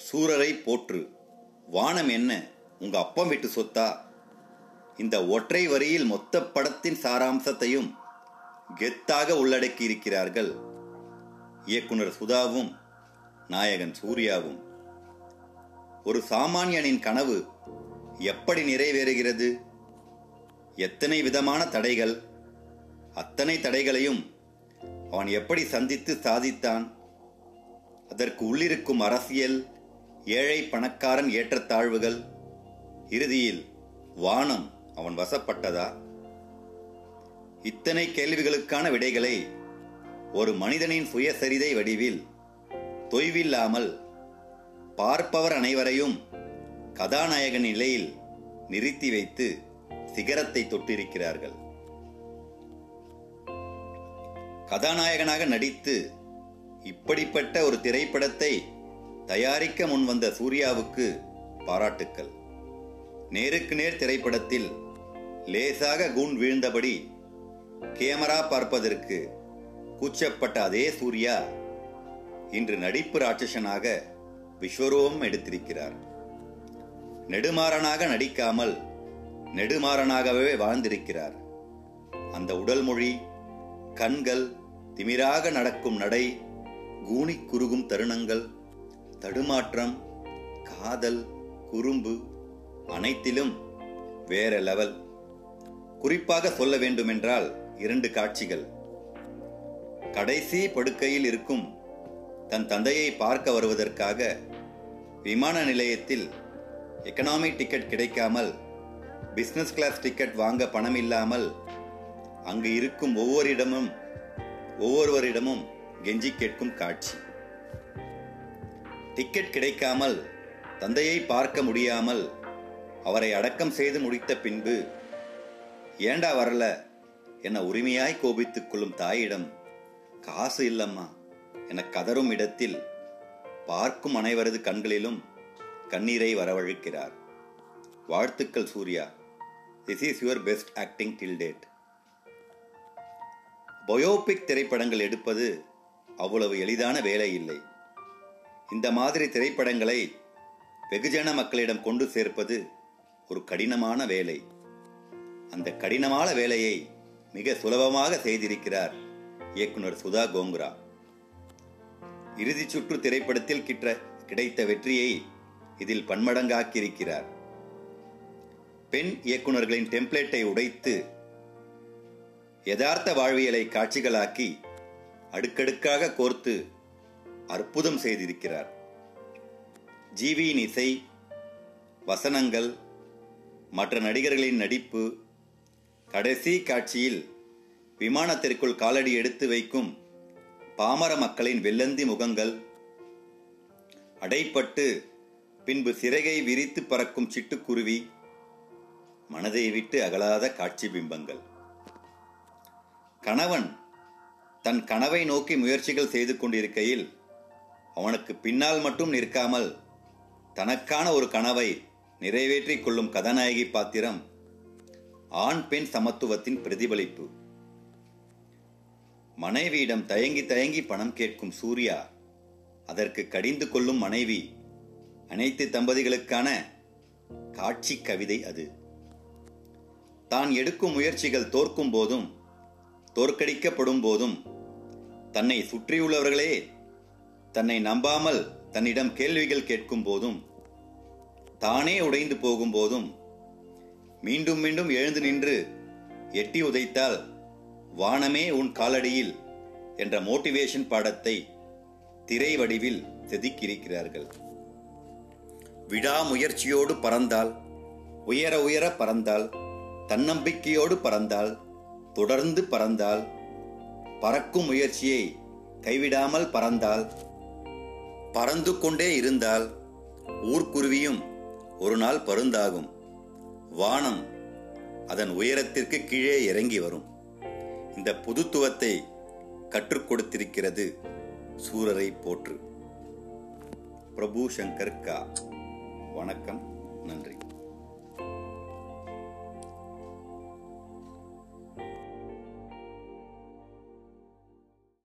சூரரை போற்று. வானம் என்ன? உங்க அப்பம் விட்டு சொத்தா? இந்த ஒற்றை வரியில் மொத்த படத்தின் சாராம்சத்தையும் கெத்தாக உள்ளடக்கி இருக்கிறார்கள். இயக்குனர் சுதாவும் நாயகன் சூர்யாவும். ஒரு சாமானியனின் கனவு எப்படி நிறைவேறுகிறது? எத்தனை விதமான தடைகள்? அத்தனை தடைகளையும் அவன் எப்படி சந்தித்து சாதித்தான்? அதற்கு உள்ளிருக்கும் அரசியல் ஏழை பணக்காரன் ஏற்றத்தாழ்வுகள். இறுதியில் வானம் அவன் வசப்பட்டதா? இத்தனை கேள்விகளுக்கான விடைகளை ஒரு மனிதனின் சுயசரிதை வடிவில் தொய்வில்லாமல் பார்ப்பவர் அனைவரையும் கதாநாயகன் நிலையில் நிறுத்தி வைத்து சிகரத்தை தொட்டிருக்கிறார்கள். கதாநாயகனாக நடித்து இப்படிப்பட்ட ஒரு திரைப்படத்தை தயாரிக்க முன்வந்த சூர்யாவுக்கு பாராட்டுக்கள். நேருக்கு நேர் திரைப்படத்தில் லேசாக கூன் வீழ்ந்தபடி கேமரா பார்ப்பதற்கு கூச்சப்பட்ட அதே சூர்யா இன்று நடிப்பு ராட்சசனாக விஸ்வரூபம் எடுத்திருக்கிறார். நெடுமாறனாக நடிக்காமல் நெடுமாறனாகவே வாழ்ந்திருக்கிறார். அந்த உடல் மொழி கண்கள் திமிராக நடக்கும் நடை கூணி குறுகும் தருணங்கள் தடுமாற்றம் காதல் குறும்பு அனைத்திலும் வேற லெவல் குறிப்பாக சொல்ல வேண்டுமென்றால் இரண்டு காட்சிகள். கடைசி படுக்கையில் இருக்கும் தன் தந்தையை பார்க்க வருவதற்காக விமான நிலையத்தில் எக்கனாமி டிக்கெட் கிடைக்காமல் பிஸ்னஸ் கிளாஸ் டிக்கெட் வாங்க பணம் இல்லாமல் அங்கு இருக்கும் ஒவ்வொரு இடமும் ஒவ்வொருவரிடமும் கெஞ்சி கேட்கும் காட்சி. டிக்கெட் கிடைக்காமல் தந்தையை பார்க்க முடியாமல் அவரை அடக்கம் செய்து முடித்த பின்பு ஏண்டா வரல? என உரிமையாய் கோபித்துக் கொள்ளும் தாயிடம் காசு இல்லம்மா என கதரும் இடத்தில் பார்க்கும் அனைவரது கண்களிலும் கண்ணீரை வரவழைக்கிறார். வாழ்த்துக்கள் Suriya. This is your best acting till date biopic திரைப்படங்கள் எடுப்பது அவ்வளவு எளிதான வேலை இல்லை. இந்த மாதிரி திரைப்படங்களை வெகுஜன மக்களிடம் கொண்டு சேர்ப்பது ஒரு கடினமான வேலை. அந்த கடினமான வேலையை மிக சுலபமாக செய்திருக்கிறார் இயக்குனர் சுதா கோங்குரா. இறுதி சுற்று திரைப்படத்தில் கிட்ட கிடைத்த வெற்றியை இதில் பன்மடங்காக்கியிருக்கிறார். பெண் இயக்குனர்களின் டெம்ப்ளேட்டை உடைத்து யதார்த்த வாழ்வியலை காட்சிகளாக்கி அடுக்கடுக்காக கோர்த்து அற்புதம் செய்திருக்கிறார். ஜீவியின் இசை வசனங்கள் மற்ற நடிகர்களின் நடிப்பு கடைசி காட்சியில் விமானத்திற்குள் காலடி எடுத்து வைக்கும் பாமர மக்களின் வெள்ளந்தி முகங்கள் அடைப்பட்டு பின்பு சிறகை விரித்து பறக்கும் சிட்டுக்குருவி மனதை விட்டு அகலாத காட்சி பிம்பங்கள். கணவன் தன் கனவை நோக்கி முயற்சிகள் செய்து கொண்டிருக்கையில் அவனுக்கு பின்னால் மட்டும் நிற்காமல் தனக்கான ஒரு கனவை நிறைவேற்றிக் கொள்ளும் கதாநாயகி பாத்திரம் ஆண் பெண் சமத்துவத்தின் பிரதிபலிப்பு. மனைவியிடம் தயங்கி தயங்கி பணம் கேட்கும் சூர்யா அதற்கு கடிந்து கொள்ளும் மனைவி அனைத்து தம்பதிகளுக்கான காட்சி கவிதை அது. தான் எடுக்கும் முயற்சிகள் தோற்கும் போதும் தோற்கடிக்கப்படும் போதும் தன்னை சுற்றியுள்ளவர்களே தன்னை நம்பாமல் தன்னிடம் கேள்விகள் கேட்கும் போதும் தானே உடைந்து போகும் போதும் மீண்டும் மீண்டும் எழுந்து நின்று எட்டி உதைத்தால் வானமே உன் காலடியில் என்ற மோட்டிவேஷன் பாடத்தை திரை வடிவில் செதுக்கியிருக்கிறார்கள். விடாமுயற்சியோடு பறந்தால் உயர உயர பறந்தால் தன்னம்பிக்கையோடு பறந்தால் தொடர்ந்து பறந்தால் பறக்கும் முயற்சியை கைவிடாமல் பறந்தால் பறந்து கொண்டே இருந்தால் ஊர்க்குருவியும் ஒரு நாள் பருந்தாகும். வானம் அதன் உயரத்திற்கு கீழே இறங்கி வரும். இந்த புதுத்துவத்தை கற்றுக் கொடுத்திருக்கிறது சூரரை போற்று. பிரபு சங்கர் கா. வணக்கம். நன்றி.